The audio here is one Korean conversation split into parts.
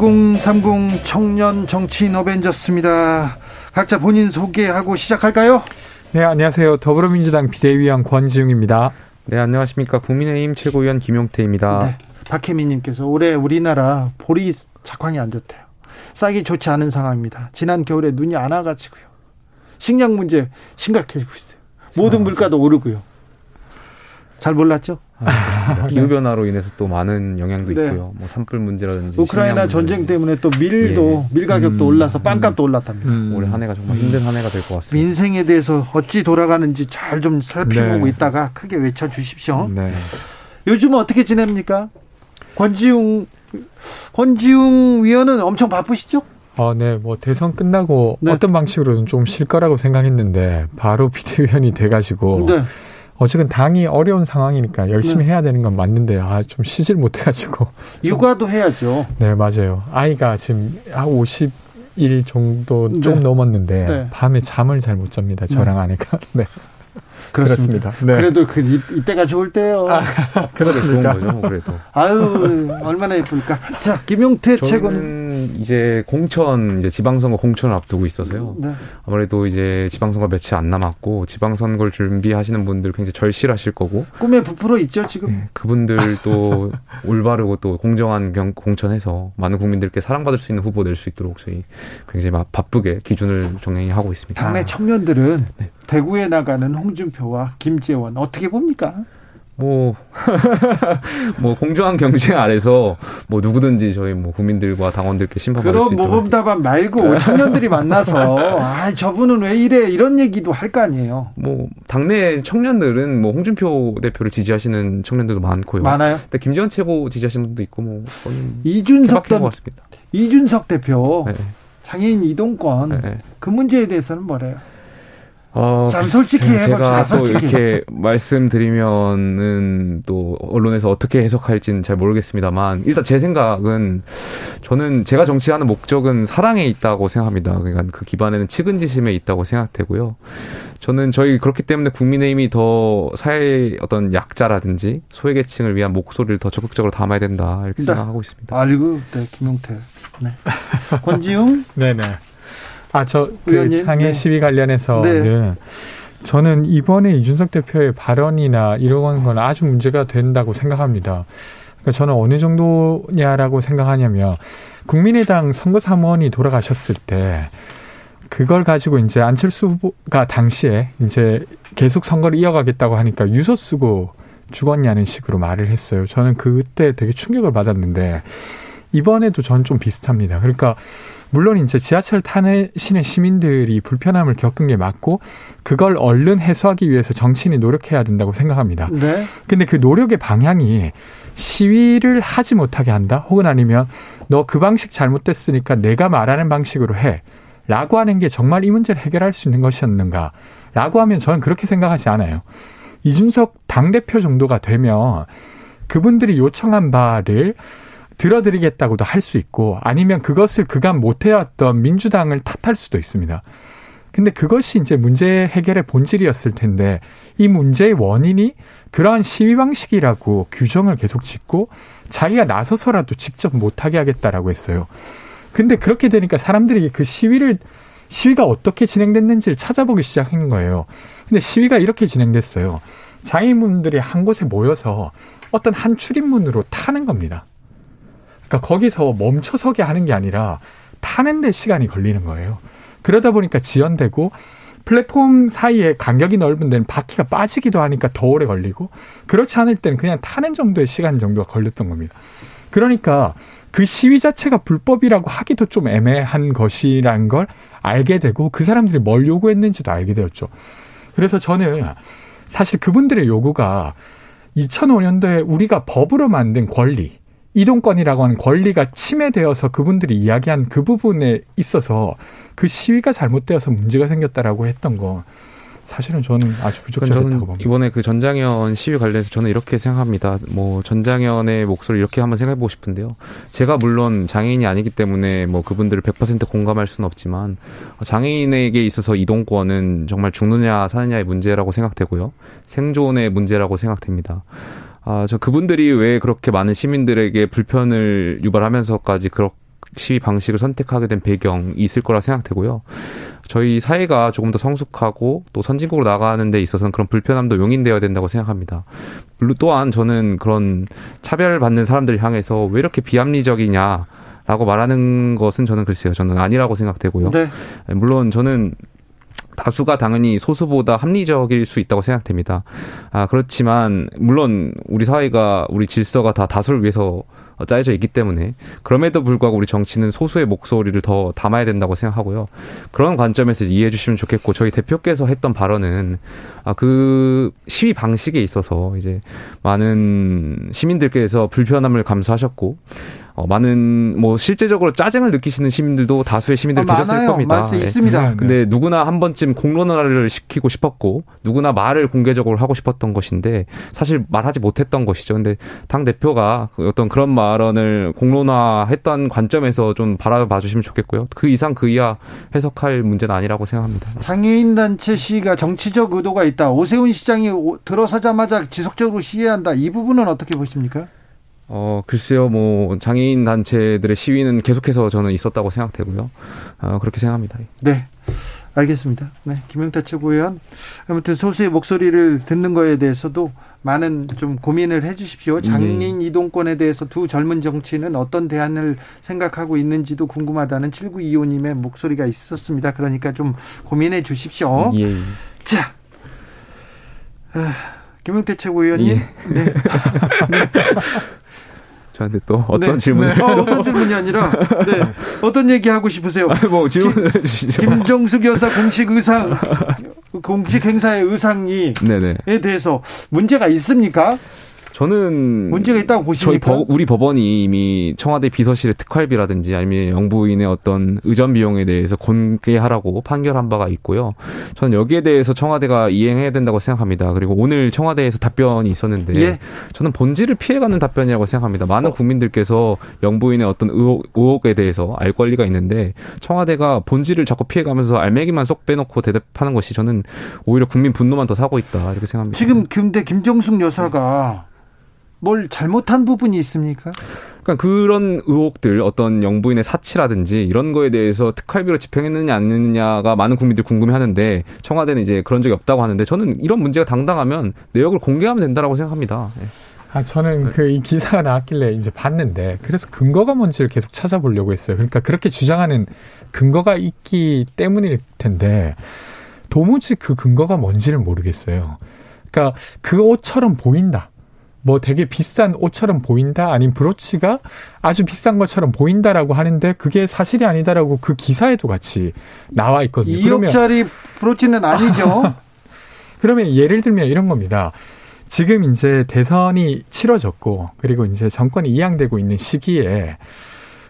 2030 청년 정치인 어벤져스입니다. 각자 본인 소개하고 시작할까요? 네, 안녕하세요. 더불어민주당 비대위원 권지웅입니다. 네, 안녕하십니까. 국민의힘 최고위원 김용태입니다. 네, 박혜민님께서 올해 우리나라 보리 작황이 안 좋대요. 싹이 좋지 않은 상황입니다. 지난 겨울에 눈이 안 와가지고요. 식량 문제 심각해지고 있어요. 모든 물가도 오르고요. 잘 몰랐죠? 아, 기후 변화로 인해서 또 많은 영향도 네. 있고요. 뭐 산불 문제라든지 우크라이나 전쟁 때문에 또 밀도 예. 밀 가격도 음, 올라서 빵값도 음, 올랐답니다. 음. 올해 한 해가 정말 힘든 한 해가 될 것 같습니다. 민생에 대해서 어찌 돌아가는지 잘 좀 살펴보고 네. 있다가 크게 외쳐 주십시오. 네. 요즘은 어떻게 지냅니까? 권지웅 권지웅 위원은 엄청 바쁘시죠? 아, 네, 뭐 대선 끝나고 네. 어떤 방식으로든 좀 쉴 거라고 생각했는데 바로 비대위원이 돼가지고. 네. 어쨌든 당이 어려운 상황이니까 열심히 네. 해야 되는 건 맞는데 아 좀 쉬질 못해가지고 육아도 해야죠. 네 맞아요. 아이가 지금 한 50일 정도 좀 네. 넘었는데 네. 밤에 잠을 잘 못 잡니다. 저랑 네. 아내가. 네. 그렇습니다. 네. 그래도 그 이, 때가 좋을 때요. 아, 그렇습니까? 좋은 거죠, 뭐 그래도. 아유, 얼마나 예쁠까. 자, 김용태 최고는 이제 공천 이제 지방선거 공천을 앞두고 있어서요. 네. 아무래도 이제 지방선거 며칠 안 남았고 지방선거를 준비하시는 분들 굉장히 절실하실 거고. 꿈에 부풀어 있죠, 지금. 네, 그분들도 올바르고 또 공정한 경, 공천해서 많은 국민들께 사랑받을 수 있는 후보 낼 수 있도록 저희 굉장히 바쁘게 기준을 정행하고 있습니다. 당내 청년들은 네. 대구에 나가는 홍준표와 김재원 어떻게 봅니까? 뭐, 뭐, 공정한 경쟁 아래서 뭐 누구든지 저희 뭐 국민들과 당원들께 심판받을 수 있도록. 그런 모범답안 말고 청년들이 만나서 아, 저분은 왜 이래 이런 얘기도 할 거 아니에요. 뭐, 당내 청년들은 뭐 홍준표 대표를 지지하시는 청년들도 많고요. 많아요. 근데 김재원 최고 지지하시는 분도 있고 뭐, 이준석 전, 이준석 대표 네. 장애인 이동권 네. 그 문제에 대해서는 뭐래요? 어, 참 솔직히 제가 또 솔직히. 이렇게 말씀드리면은 또 언론에서 어떻게 해석할지는 잘 모르겠습니다만 일단 제 생각은 저는 제가 정치하는 목적은 사랑에 있다고 생각합니다. 그러니까 그 기반에는 측은지심에 있다고 생각되고요. 저는 저희 그렇기 때문에 국민의힘이 더 사회의 어떤 약자라든지 소외계층을 위한 목소리를 더 적극적으로 담아야 된다 이렇게 네. 생각하고 있습니다. 알고 네 김용태. 네. 권지웅. 네네. 아, 저그 상해 네. 시위 관련해서는 네. 저는 이번에 이준석 대표의 발언이나 이런 건 아주 문제가 된다고 생각합니다. 그러니까 저는 어느 정도냐라고 생각하냐면 국민의당 선거 사무원이 돌아가셨을 때 그걸 가지고 이제 안철수 후보가 당시에 이제 계속 선거를 이어가겠다고 하니까 유서 쓰고 죽었냐는 식으로 말을 했어요. 저는 그때 되게 충격을 받았는데 이번에도 전 좀 비슷합니다. 그러니까 물론 이제 지하철 타내시는 시민들이 불편함을 겪은 게 맞고 그걸 얼른 해소하기 위해서 정치인이 노력해야 된다고 생각합니다. 네. 근데 그 노력의 방향이 시위를 하지 못하게 한다 혹은 아니면 너 그 방식 잘못됐으니까 내가 말하는 방식으로 해. 라고 하는 게 정말 이 문제를 해결할 수 있는 것이었는가? 라고 하면 저는 그렇게 생각하지 않아요. 이준석 당대표 정도가 되면 그분들이 요청한 바를 들어드리겠다고도 할 수 있고 아니면 그것을 그간 못해왔던 민주당을 탓할 수도 있습니다. 근데 그것이 이제 문제 해결의 본질이었을 텐데 이 문제의 원인이 그러한 시위 방식이라고 규정을 계속 짓고 자기가 나서서라도 직접 못하게 하겠다라고 했어요. 근데 그렇게 되니까 사람들이 그 시위를 시위가 어떻게 진행됐는지를 찾아보기 시작한 거예요. 근데 시위가 이렇게 진행됐어요. 장애인분들이 한 곳에 모여서 어떤 한 출입문으로 타는 겁니다. 그러니까 거기서 멈춰서게 하는 게 아니라 타는데 시간이 걸리는 거예요. 그러다 보니까 지연되고 플랫폼 사이에 간격이 넓은 데는 바퀴가 빠지기도 하니까 더 오래 걸리고 그렇지 않을 때는 그냥 타는 정도의 시간 정도가 걸렸던 겁니다. 그러니까 그 시위 자체가 불법이라고 하기도 좀 애매한 것이라는 걸 알게 되고 그 사람들이 뭘 요구했는지도 알게 되었죠. 그래서 저는 사실 그분들의 요구가 2005년도에 우리가 법으로 만든 권리 이동권이라고 하는 권리가 침해되어서 그분들이 이야기한 그 부분에 있어서 그 시위가 잘못되어서 문제가 생겼다라고 했던 거 사실은 저는 아주 부적절했다고 봅니다. 이번에 그 전장현 시위 관련해서 저는 이렇게 생각합니다. 뭐 전장현의 목소리 이렇게 한번 생각해 보고 싶은데요. 제가 물론 장애인이 아니기 때문에 뭐 그분들을 100% 공감할 수는 없지만 장애인에게 있어서 이동권은 정말 죽느냐 사느냐의 문제라고 생각되고요. 생존의 문제라고 생각됩니다. 아, 저 그분들이 왜 그렇게 많은 시민들에게 불편을 유발하면서까지 그렇게 시위 방식을 선택하게 된 배경이 있을 거라 생각되고요. 저희 사회가 조금 더 성숙하고 또 선진국으로 나가는 데 있어서는 그런 불편함도 용인되어야 된다고 생각합니다. 물론 또한 저는 그런 차별받는 사람들 향해서 왜 이렇게 비합리적이냐 라고 말하는 것은 저는 글쎄요. 저는 아니라고 생각되고요. 네. 물론 저는 다수가 당연히 소수보다 합리적일 수 있다고 생각됩니다. 아, 그렇지만, 물론 우리 사회가, 우리 질서가 다 다수를 위해서 짜여져 있기 때문에 그럼에도 불구하고 우리 정치는 소수의 목소리를 더 담아야 된다고 생각하고요. 그런 관점에서 이해해 주시면 좋겠고 저희 대표께서 했던 발언은 아, 그 시위 방식에 있어서 이제 많은 시민들께서 불편함을 감수하셨고 어, 많은 뭐 실제적으로 짜증을 느끼시는 시민들도 다수의 시민들 아, 계셨을 많아요. 겁니다. 말수 예. 있습니다. 네. 근데 누구나 한 번쯤 공론화를 시키고 싶었고 누구나 말을 공개적으로 하고 싶었던 것인데 사실 말하지 못했던 것이죠. 근데 당 대표가 어떤 그런 발언을 공론화했던 관점에서 좀 바라봐 주시면 좋겠고요. 그 이상 그 이하 해석할 문제는 아니라고 생각합니다. 장애인 단체 시위가 정치적 의도가 있다. 오세훈 시장이 들어서자마자 지속적으로 시위한다. 이 부분은 어떻게 보십니까? 어, 글쎄요, 뭐, 장애인 단체들의 시위는 계속해서 저는 있었다고 생각되고요. 어, 그렇게 생각합니다. 네. 알겠습니다. 네. 김영태 최고위원. 아무튼 소수의 목소리를 듣는 거에 대해서도 많은 좀 고민을 해 주십시오. 장애인 네. 이동권에 대해서 두 젊은 정치인은 어떤 대안을 생각하고 있는지도 궁금하다는 7925님의 목소리가 있었습니다. 그러니까 좀 고민해 주십시오. 예. 자. 아, 김영태 최고위원님. 예. 네. 네. 저한테 또 어떤 네, 질문을 네. 어, 어떤 질문이 아니라 네. 어떤 얘기 하고 싶으세요? 뭐 질문을 해주시죠. 김정숙 여사 공식 의상 공식 행사의 의상이 에 대해서 문제가 있습니까? 저는 문제가 있다고 보십니까? 저희 법, 우리 법원이 이미 청와대 비서실의 특활비라든지 아니면 영부인의 어떤 의전 비용에 대해서 공개하라고 판결한 바가 있고요. 저는 여기에 대해서 청와대가 이행해야 된다고 생각합니다. 그리고 오늘 청와대에서 답변이 있었는데 예. 저는 본질을 피해가는 답변이라고 생각합니다. 많은 어. 국민들께서 영부인의 어떤 의혹, 의혹에 대해서 알 권리가 있는데 청와대가 본질을 자꾸 피해가면서 알맹이만 쏙 빼놓고 대답하는 것이 저는 오히려 국민 분노만 더 사고 있다 이렇게 생각합니다. 지금 근데 김정숙 여사가 뭘 잘못한 부분이 있습니까? 그러니까 그런 의혹들 어떤 영부인의 사치라든지 이런 거에 대해서 특활비로 집행했느냐 안 했느냐가 많은 국민들이 궁금해하는데 청와대는 이제 그런 적이 없다고 하는데 저는 이런 문제가 당당하면 내역을 공개하면 된다라고 생각합니다. 네. 아 저는 네. 그이 기사가 나왔길래 이제 봤는데 그래서 근거가 뭔지를 계속 찾아보려고 했어요. 그러니까 그렇게 주장하는 근거가 있기 때문일 텐데 도무지 그 근거가 뭔지를 모르겠어요. 그러니까 그 옷처럼 보인다. 뭐 되게 비싼 옷처럼 보인다 아니면 브로치가 아주 비싼 것처럼 보인다라고 하는데 그게 사실이 아니다라고 그 기사에도 같이 나와 있거든요. 2억짜리 브로치는 아니죠. 그러면 예를 들면 이런 겁니다. 지금 이제 대선이 치러졌고 그리고 이제 정권이 이양되고 있는 시기에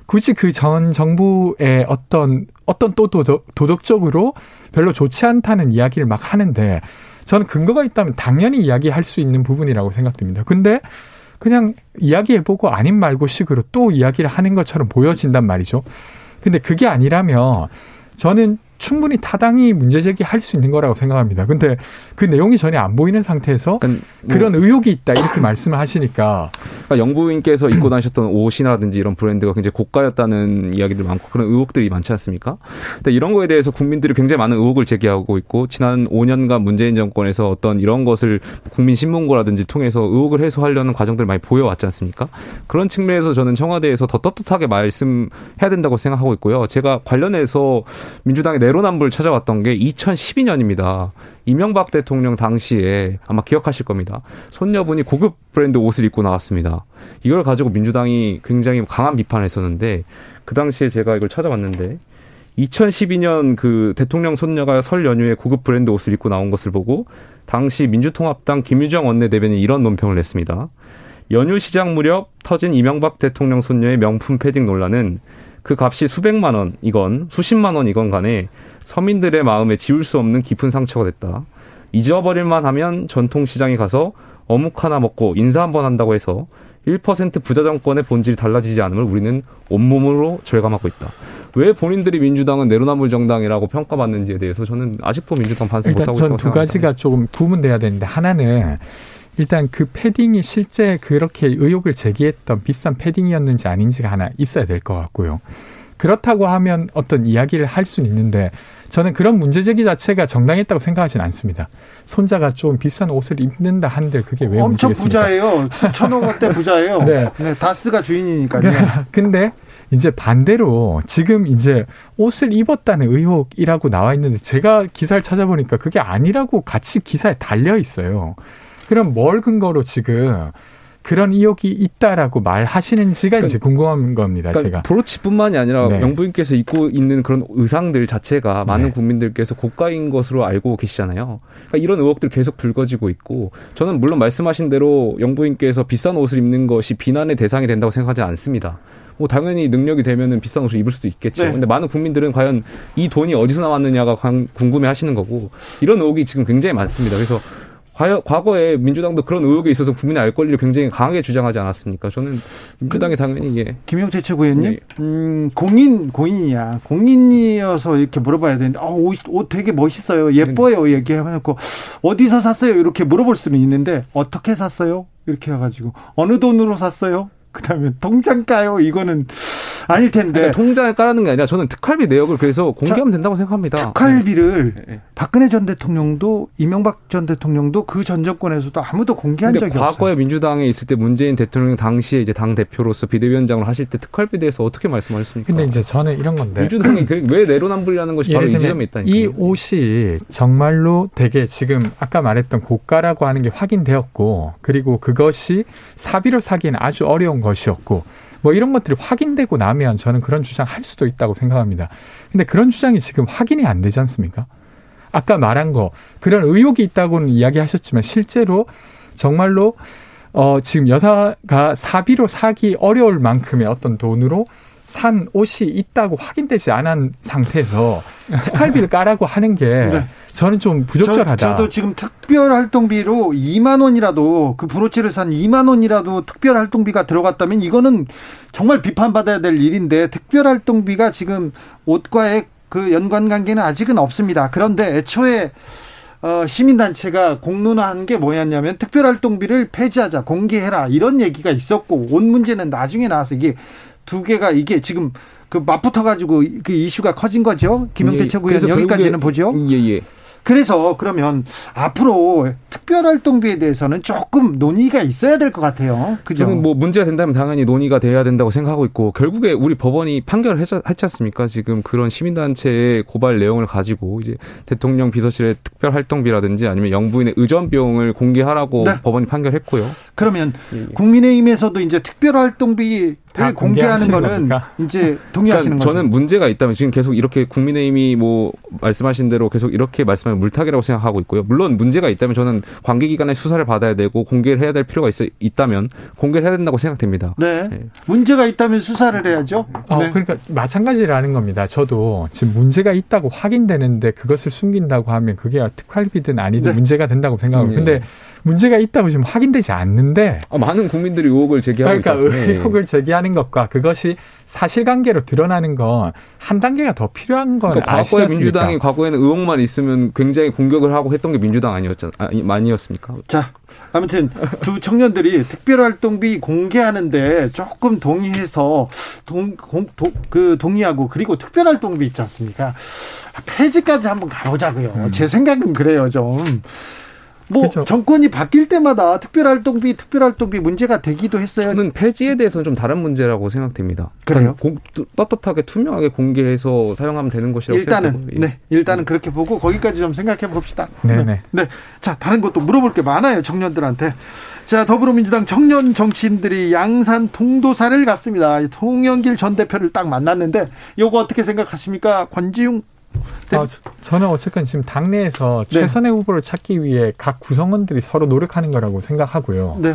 굳이 그 전 정부의 어떤 어떤 또 도덕, 도덕적으로 별로 좋지 않다는 이야기를 막 하는데 저는 근거가 있다면 당연히 이야기할 수 있는 부분이라고 생각됩니다. 근데 그냥 이야기해보고 아닌 말고 식으로 또 이야기를 하는 것처럼 보여진단 말이죠. 근데 그게 아니라면 저는 충분히 타당히 문제 제기할 수 있는 거라고 생각합니다. 근데 그 내용이 전혀 안 보이는 상태에서 그러니까 뭐 그런 의혹이 있다 이렇게 말씀을 하시니까 그러니까 영부인께서 입고 다니셨던 옷이라든지 이런 브랜드가 굉장히 고가였다는 이야기들 많고 그런 의혹들이 많지 않습니까? 근데 이런 거에 대해서 국민들이 굉장히 많은 의혹을 제기하고 있고 지난 5년간 문재인 정권에서 어떤 이런 것을 국민 신문고라든지 통해서 의혹을 해소하려는 과정들을 많이 보여왔지 않습니까? 그런 측면에서 저는 청와대에서 더 떳떳하게 말씀해야 된다고 생각하고 있고요. 제가 관련해서 민주당의 내 로남불 찾아왔던 게 2012년입니다. 이명박 대통령 당시에 아마 기억하실 겁니다. 손녀분이 고급 브랜드 옷을 입고 나왔습니다. 이걸 가지고 민주당이 굉장히 강한 비판을 했었는데 그 당시에 제가 이걸 찾아봤는데 2012년 그 대통령 손녀가 설 연휴에 고급 브랜드 옷을 입고 나온 것을 보고 당시 민주통합당 김유정 원내대변인이 이런 논평을 냈습니다. 연휴 시작 무렵 터진 이명박 대통령 손녀의 명품 패딩 논란은 그 값이 수백만 원 이건 수십만 원 이건 간에 서민들의 마음에 지울 수 없는 깊은 상처가 됐다. 잊어버릴만 하면 전통시장에 가서 어묵 하나 먹고 인사 한번 한다고 해서 1% 부자 정권의 본질이 달라지지 않음을 우리는 온몸으로 절감하고 있다. 왜 본인들이 민주당은 내로남불 정당이라고 평가받는지에 대해서 저는 아직도 민주당 반성 못하고 있다고 생각합니다. 두 가지가 조금 구분돼야 되는데 하나는 일단 그 패딩이 실제 그렇게 의혹을 제기했던 비싼 패딩이었는지 아닌지가 하나 있어야 될 것 같고요. 그렇다고 하면 어떤 이야기를 할 수는 있는데 저는 그런 문제 제기 자체가 정당했다고 생각하지는 않습니다. 손자가 좀 비싼 옷을 입는다 한들 그게 왜 엄청 문제겠습니까? 부자예요. 천억 원대 부자예요. 네. 네. 다스가 주인이니까요. 근데 이제 반대로 지금 이제 옷을 입었다는 의혹이라고 나와 있는데 제가 기사를 찾아보니까 그게 아니라고 같이 기사에 달려 있어요. 그럼 뭘 근거로 지금 그런 의혹이 있다라고 말하시는지가 그러니까, 이제 궁금한 겁니다. 그러니까 제가 브로치뿐만이 아니라 네. 영부인께서 입고 있는 그런 의상들 자체가 많은 네. 국민들께서 고가인 것으로 알고 계시잖아요. 그러니까 이런 의혹들 계속 불거지고 있고 저는 물론 말씀하신 대로 영부인께서 비싼 옷을 입는 것이 비난의 대상이 된다고 생각하지 않습니다. 뭐 당연히 능력이 되면은 비싼 옷을 입을 수도 있겠죠. 네. 근데 많은 국민들은 과연 이 돈이 어디서 나왔느냐가 궁금해 하시는 거고 이런 의혹이 지금 굉장히 많습니다. 그래서 과거에 민주당도 그런 의혹에 있어서 국민의 알 권리를 굉장히 강하게 주장하지 않았습니까? 저는 민주당이 당연히 예. 김영태 최고위원님, 예. 음, 공인 공인이야 공인이어서 이렇게 물어봐야 되는데, 어, 옷, 옷 되게 멋있어요, 예뻐요, 네. 얘기해놓고 어디서 샀어요 이렇게 물어볼 수는 있는데 어떻게 샀어요? 이렇게 해가지고 어느 돈으로 샀어요? 그다음에 통장 가요? 이거는 아닐 텐데. 그러니까 통장을 깔아는 게 아니라 저는 특활비 내역을 그래서 공개하면 자, 된다고 생각합니다. 특활비를 네. 네. 박근혜 전 대통령도 이명박 전 대통령도 그 전 정권에서도 아무도 공개한 적이 과거에 없어요. 과거에 민주당에 있을 때 문재인 대통령 당시에 이제 당 대표로서 비대위원장을 하실 때 특활비 대해서 어떻게 말씀하셨습니까? 근데 이제 저는 이런 건데 민주당이 그왜 내로남불이라는 것이 바로 이 지점에 있다니까. 이 옷이 정말로 되게 지금 아까 말했던 고가라고 하는 게 확인되었고 그리고 그것이 사비로 사기에는 아주 어려운 것이었고 뭐 이런 것들이 확인되고 나면 저는 그런 주장 할 수도 있다고 생각합니다. 근데 그런 주장이 지금 확인이 안 되지 않습니까? 아까 말한 거 그런 의혹이 있다고는 이야기하셨지만 실제로 정말로 어 지금 여사가 사비로 사기 어려울 만큼의 어떤 돈으로 산 옷이 있다고 확인되지 않은 상태에서 특활비를 까라고 하는 게 네. 저는 좀 부적절하다. 저, 도 지금 특별 활동비로 2만 원이라도 그 브로치를 산 2만 원이라도 특별 활동비가 들어갔다면 이거는 정말 비판받아야 될 일인데 특별 활동비가 지금 옷과의 그 연관 관계는 아직은 없습니다. 그런데 애초에 어, 시민단체가 공론화한 게 뭐였냐면 특별활동비를 폐지하자, 공개해라, 이런 얘기가 있었고, 온 문제는 나중에 나와서 이게 두 개가 이게 지금 그 맞붙어 가지고 그 이슈가 커진 거죠. 김영태 예, 최고위원 여기까지는 보죠. 예, 예. 그래서 그러면 앞으로 특별활동비에 대해서는 조금 논의가 있어야 될 것 같아요. 그죠? 저는 뭐 문제가 된다면 당연히 논의가 돼야 된다고 생각하고 있고 결국에 우리 법원이 판결을 했지, 않습니까? 지금 그런 시민단체의 고발 내용을 가지고 이제 대통령 비서실의 특별활동비라든지 아니면 영부인의 의전 비용을 공개하라고 네. 법원이 판결했고요. 그러면 예, 예. 국민의힘에서도 이제 특별활동비 를 공개하는 거는 겁니까? 이제 동의하시는 그러니까 거죠. 저는 문제가 있다면 지금 계속 이렇게 국민의힘이 뭐 말씀하신 대로 계속 이렇게 말씀하면 물타기라고 생각하고 있고요. 물론 문제가 있다면 저는 관계기관의 수사를 받아야 되고 공개를 해야 될 필요가 있어 있다면 공개를 해야 된다고 생각됩니다. 네. 네. 문제가 있다면 수사를 해야죠. 어, 네. 그러니까 마찬가지라는 겁니다. 저도 지금 문제가 있다고 확인되는데 그것을 숨긴다고 하면 그게 특활비든 아니든 네. 문제가 된다고 생각하고. 음, 근데 네. 문제가 있다고 지금 확인되지 않는데 아, 많은 국민들이 의혹을 제기하고 그러니까 있습니다. 의혹을 제기하는 것과 그것이 사실관계로 드러나는 건 한 단계가 더 필요한 건 그러니까 과거에 민주당이 과거에는 의혹만 있으면 굉장히 공격을 하고 했던 게 민주당 아니었잖 아니, 아니었습니까? 자 아무튼 두 청년들이 특별활동비 공개하는데 조금 동의해서 동, 공, 도, 그 동의하고 그리고 특별활동비 있지 않습니까? 폐지까지 한번 가보자고요. 음. 제 생각은 그래요 좀. 뭐 그렇죠. 정권이 바뀔 때마다 특별활동비 특별활동비 문제가 되기도 했어요. 저는 폐지에 대해서는 좀 다른 문제라고 생각됩니다. 그래요? 공, 떳떳하게 투명하게 공개해서 사용하면 되는 것이라고 일단은 생각하고 네 일단은 그렇게 보고 거기까지 좀 생각해 봅시다. 네네. 네. 네. 자 다른 것도 물어볼 게 많아요 청년들한테. 자 더불어민주당 청년 정치인들이 양산 통도사를 갔습니다. 통영길 전 대표를 딱 만났는데 요거 어떻게 생각하십니까, 권지웅 아, 저는 어쨌든 지금 당내에서 네. 최선의 후보를 찾기 위해 각 구성원들이 서로 노력하는 거라고 생각하고요. 네.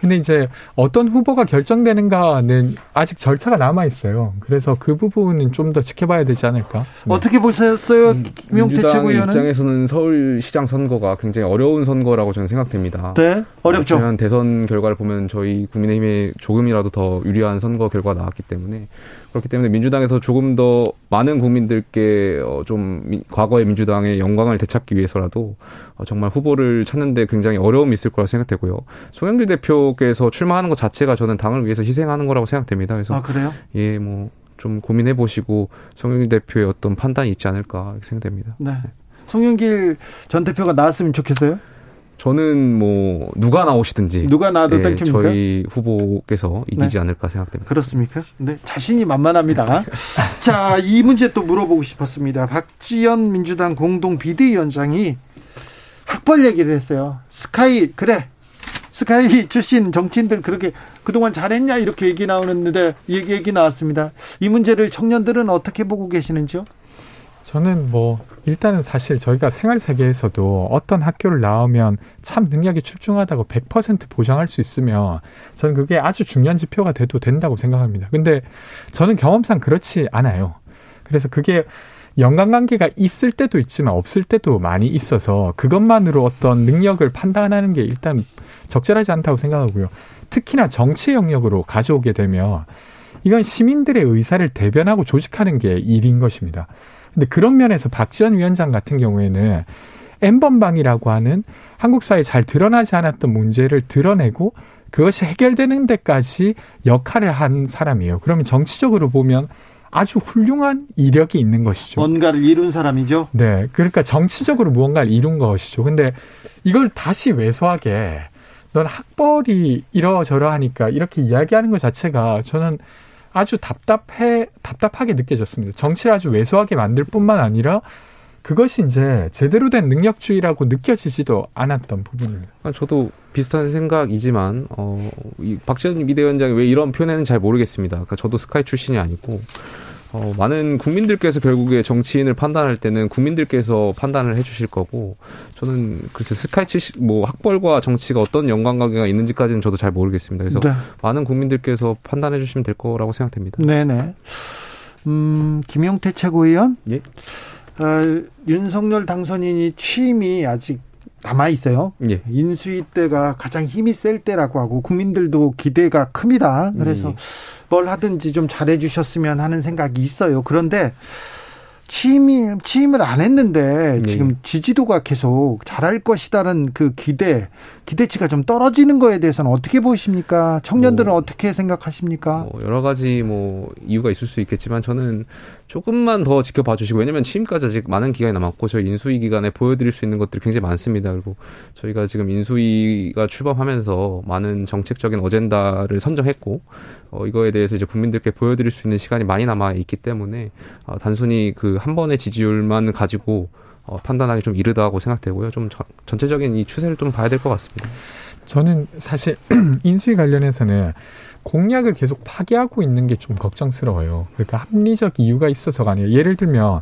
근데 이제 어떤 후보가 결정되는가는 아직 절차가 남아 있어요. 그래서 그 부분은 좀 더 지켜봐야 되지 않을까. 네. 어떻게 보셨어요, 음, 김용태 최고위원은? 입장에서는 서울시장 선거가 굉장히 어려운 선거라고 저는 생각됩니다. 네, 어렵죠. 지난 대선 결과를 보면 저희 국민의힘에 조금이라도 더 유리한 선거 결과가 나왔기 때문에 그렇기 때문에 민주당에서 조금 더 많은 국민들께 어, 좀 과거의 민주당의 영광을 되찾기 위해서라도 어, 정말 후보를 찾는데 굉장히 어려움이 있을 거라 생각되고요. 송영길 대표 께서 출마하는 것 자체가 저는 당을 위해서 희생하는 거라고 생각됩니다. 그래서 아 그래요? 예, 뭐 좀 고민해 보시고 송영길 대표의 어떤 판단이 있지 않을까 생각됩니다. 네. 송영길 전 대표가 나왔으면 좋겠어요? 저는 뭐 누가 나오시든지 누가 나와도 예, 땡깁니까? 저희 후보께서 이기지 네. 않을까 생각됩니다. 그렇습니까? 네, 자신이 만만합니다. 자, 이 문제 또 물어보고 싶었습니다. 박지원 민주당 공동 비대위원장이 학벌 얘기를 했어요. 스카이 그래. 스카이 출신 정치인들 그렇게 그동안 잘했냐 이렇게 얘기 나오는데 얘기, 얘기 나왔습니다. 이 문제를 청년들은 어떻게 보고 계시는지요? 저는 뭐 일단은 사실 저희가 생활 세계에서도 어떤 학교를 나오면 참 능력이 출중하다고 100% 보장할 수 있으면 저는 그게 아주 중요한 지표가 돼도 된다고 생각합니다. 근데 저는 경험상 그렇지 않아요. 그래서 그게 연관관계가 있을 때도 있지만 없을 때도 많이 있어서 그것만으로 어떤 능력을 판단하는 게 일단 적절하지 않다고 생각하고요. 특히나 정치 영역으로 가져오게 되면 이건 시민들의 의사를 대변하고 조직하는 게 일인 것입니다. 근데 그런 면에서 박지원 위원장 같은 경우에는 N번방이라고 하는 한국 사회에 잘 드러나지 않았던 문제를 드러내고 그것이 해결되는 데까지 역할을 한 사람이에요. 그러면 정치적으로 보면 아주 훌륭한 이력이 있는 것이죠. 뭔가를 이룬 사람이죠. 네. 그러니까 정치적으로 무언가를 이룬 것이죠. 근데 이걸 다시 왜소하게 넌 학벌이 이러저러하니까 이렇게 이야기하는 것 자체가 저는 아주 답답해 답답하게 느껴졌습니다. 정치를 아주 왜소하게 만들 뿐만 아니라 그것이 이제 제대로 된 능력주의라고 느껴지지도 않았던 부분입니다. 저도 비슷한 생각이지만 어, 이 박지원 비대위원장이 왜 이런 표현에는 잘 모르겠습니다. 그러니까 저도 스카이 출신이 아니고 어, 많은 국민들께서 결국에 정치인을 판단할 때는 국민들께서 판단을 해주실 거고 저는 글쎄 스카이 출신 뭐 학벌과 정치가 어떤 연관관계가 있는지까지는 저도 잘 모르겠습니다. 그래서 네. 많은 국민들께서 판단해 주시면 될 거라고 생각됩니다. 네네. 음, 김용태 최고위원. 예. 어, 윤석열 당선인이 취임이 아직 남아 있어요. 예. 인수위 때가 가장 힘이 셀 때라고 하고 국민들도 기대가 큽니다. 그래서 예. 뭘 하든지 좀 잘해 주셨으면 하는 생각이 있어요. 그런데 취임이 취임을 안 했는데 네. 지금 지지도가 계속 잘할 것이다는 그 기대 기대치가 좀 떨어지는 거에 대해서는 어떻게 보십니까? 청년들은 뭐, 어떻게 생각하십니까? 뭐 여러 가지 뭐 이유가 있을 수 있겠지만 저는 조금만 더 지켜봐 주시고 왜냐면 취임까지 아직 많은 기간이 남았고 저희 인수위 기간에 보여드릴 수 있는 것들이 굉장히 많습니다. 그리고 저희가 지금 인수위가 출범하면서 많은 정책적인 어젠다를 선정했고 어, 이거에 대해서 이제 국민들께 보여드릴 수 있는 시간이 많이 남아 있기 때문에 어, 단순히 그 한 번의 지지율만 가지고 어, 판단하기 좀 이르다고 생각되고요. 좀 저, 전체적인 이 추세를 좀 봐야 될 것 같습니다. 저는 사실 인수위 관련해서는 공약을 계속 파기하고 있는 게 좀 걱정스러워요. 그러니까 합리적 이유가 있어서가 아니라 예를 들면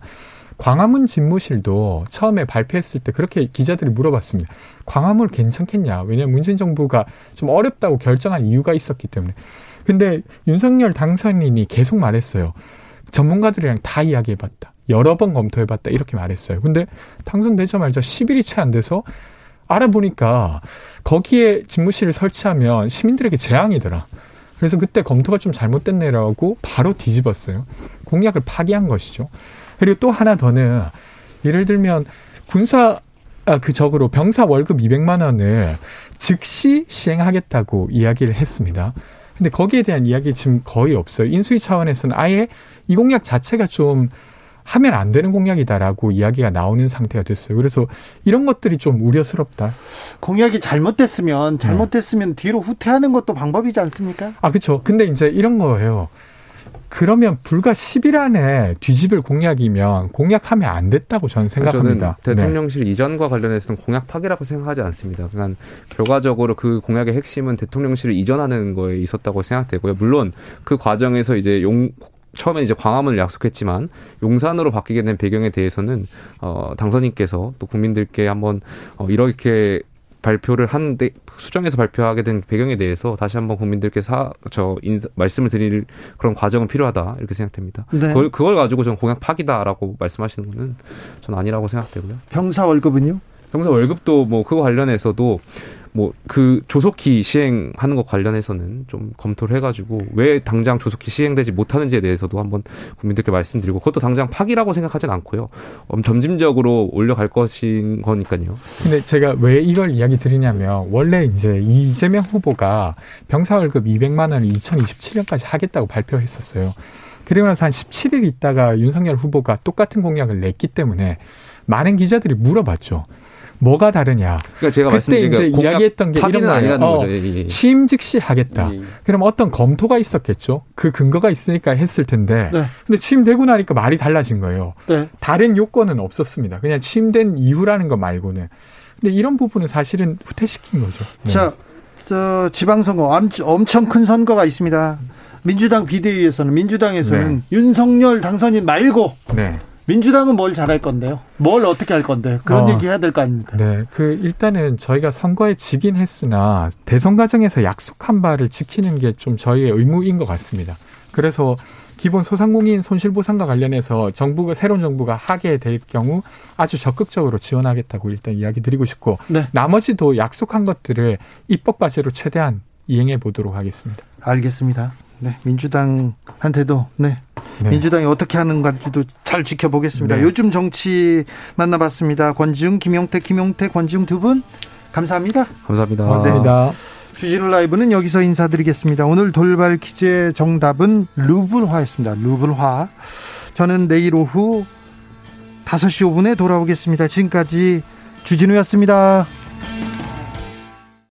광화문 집무실도 처음에 발표했을 때 그렇게 기자들이 물어봤습니다. 광화문 괜찮겠냐? 왜냐하면 문재인 정부가 좀 어렵다고 결정한 이유가 있었기 때문에. 근데 윤석열 당선인이 계속 말했어요. 전문가들이랑 다 이야기해봤다. 여러 번 검토해봤다. 이렇게 말했어요. 근데 당선되자마자 10일이 채 안 돼서 알아보니까 거기에 집무실을 설치하면 시민들에게 재앙이더라. 그래서 그때 검토가 좀 잘못됐네라고 바로 뒤집었어요. 공약을 파기한 것이죠. 그리고 또 하나 더는 예를 들면 군사 아, 그 적으로 병사 월급 200만 원을 즉시 시행하겠다고 이야기를 했습니다. 근데 거기에 대한 이야기 지금 거의 없어요. 인수위 차원에서는 아예 이 공약 자체가 좀 하면 안 되는 공약이다라고 이야기가 나오는 상태가 됐어요. 그래서 이런 것들이 좀 우려스럽다. 공약이 잘못됐으면 잘못됐으면 네. 뒤로 후퇴하는 것도 방법이지 않습니까? 아, 그렇죠. 근데 이제 이런 거예요. 그러면 불과 10일 안에 뒤집을 공약이면 공약하면 안 됐다고 저는 생각합니다. 저는 대통령실 네. 이전과 관련해서는 공약 파기라고 생각하지 않습니다. 그냥 결과적으로 그 공약의 핵심은 대통령실을 이전하는 거에 있었다고 생각되고요. 물론 그 과정에서 이제 용 처음에 이제 광화문을 약속했지만 용산으로 바뀌게 된 배경에 대해서는 어 당선인께서 또 국민들께 한번 어 이렇게 발표를 한데 수정해서 발표하게 된 배경에 대해서 다시 한번 국민들께 사, 저 인사, 말씀을 드릴 그런 과정은 필요하다 이렇게 생각됩니다. 네. 그걸, 그걸 가지고 전 공약 파기다라고 말씀하시는 거는 전 아니라고 생각되고요. 병사 월급은요? 병사 월급도 뭐 그거 관련해서도 뭐 그 조속히 시행하는 것 관련해서는 좀 검토를 해가지고 왜 당장 조속히 시행되지 못하는지에 대해서도 한번 국민들께 말씀드리고 그것도 당장 파기라고 생각하진 않고요. 음, 점진적으로 올려갈 것인 거니까요. 근데 제가 왜 이걸 이야기 드리냐면 원래 이제 이재명 후보가 병사 월급 200만 원을 2027년까지 하겠다고 발표했었어요. 그리고 나서 한 17일 있다가 윤석열 후보가 똑같은 공약을 냈기 때문에 많은 기자들이 물어봤죠. 뭐가 다르냐. 그러니까 제가 그때 이제 이야기했던 게 이런 거예요. 어, 취임 즉시 하겠다. 예. 그럼 어떤 검토가 있었겠죠. 그 근거가 있으니까 했을 텐데. 네. 근데 취임되고 나니까 말이 달라진 거예요. 네. 다른 요건은 없었습니다. 그냥 취임된 이후라는 거 말고는. 근데 이런 부분은 사실은 후퇴시킨 거죠. 네. 자, 저 지방선거 엄청 큰 선거가 있습니다. 민주당 비대위에서는 민주당에서는 네. 윤석열 당선인 말고 네. 민주당은 뭘 잘할 건데요? 뭘 어떻게 할 건데? 그런 어, 얘기 해야 될 거 아닙니까? 네. 그 일단은 저희가 선거에 지긴 했으나 대선 과정에서 약속한 바를 지키는 게 좀 저희의 의무인 것 같습니다. 그래서 기본 소상공인 손실보상과 관련해서 정부가 새로운 정부가 하게 될 경우 아주 적극적으로 지원하겠다고 일단 이야기 드리고 싶고 네. 나머지도 약속한 것들을 입법 과제로 최대한 이행해 보도록 하겠습니다. 알겠습니다. 네, 민주당한테도 네, 네. 민주당이 어떻게 하는가지도 잘 지켜보겠습니다. 네. 요즘 정치 만나봤습니다. 권지웅, 김용태, 김용태, 권지웅 두 분 감사합니다. 감사합니다. 감사합니다. 네. 주진우 라이브는 여기서 인사드리겠습니다. 오늘 돌발 퀴즈의 정답은 루블화였습니다. 루블화. 저는 내일 오후 5시 5분에 돌아오겠습니다. 지금까지 주진우였습니다.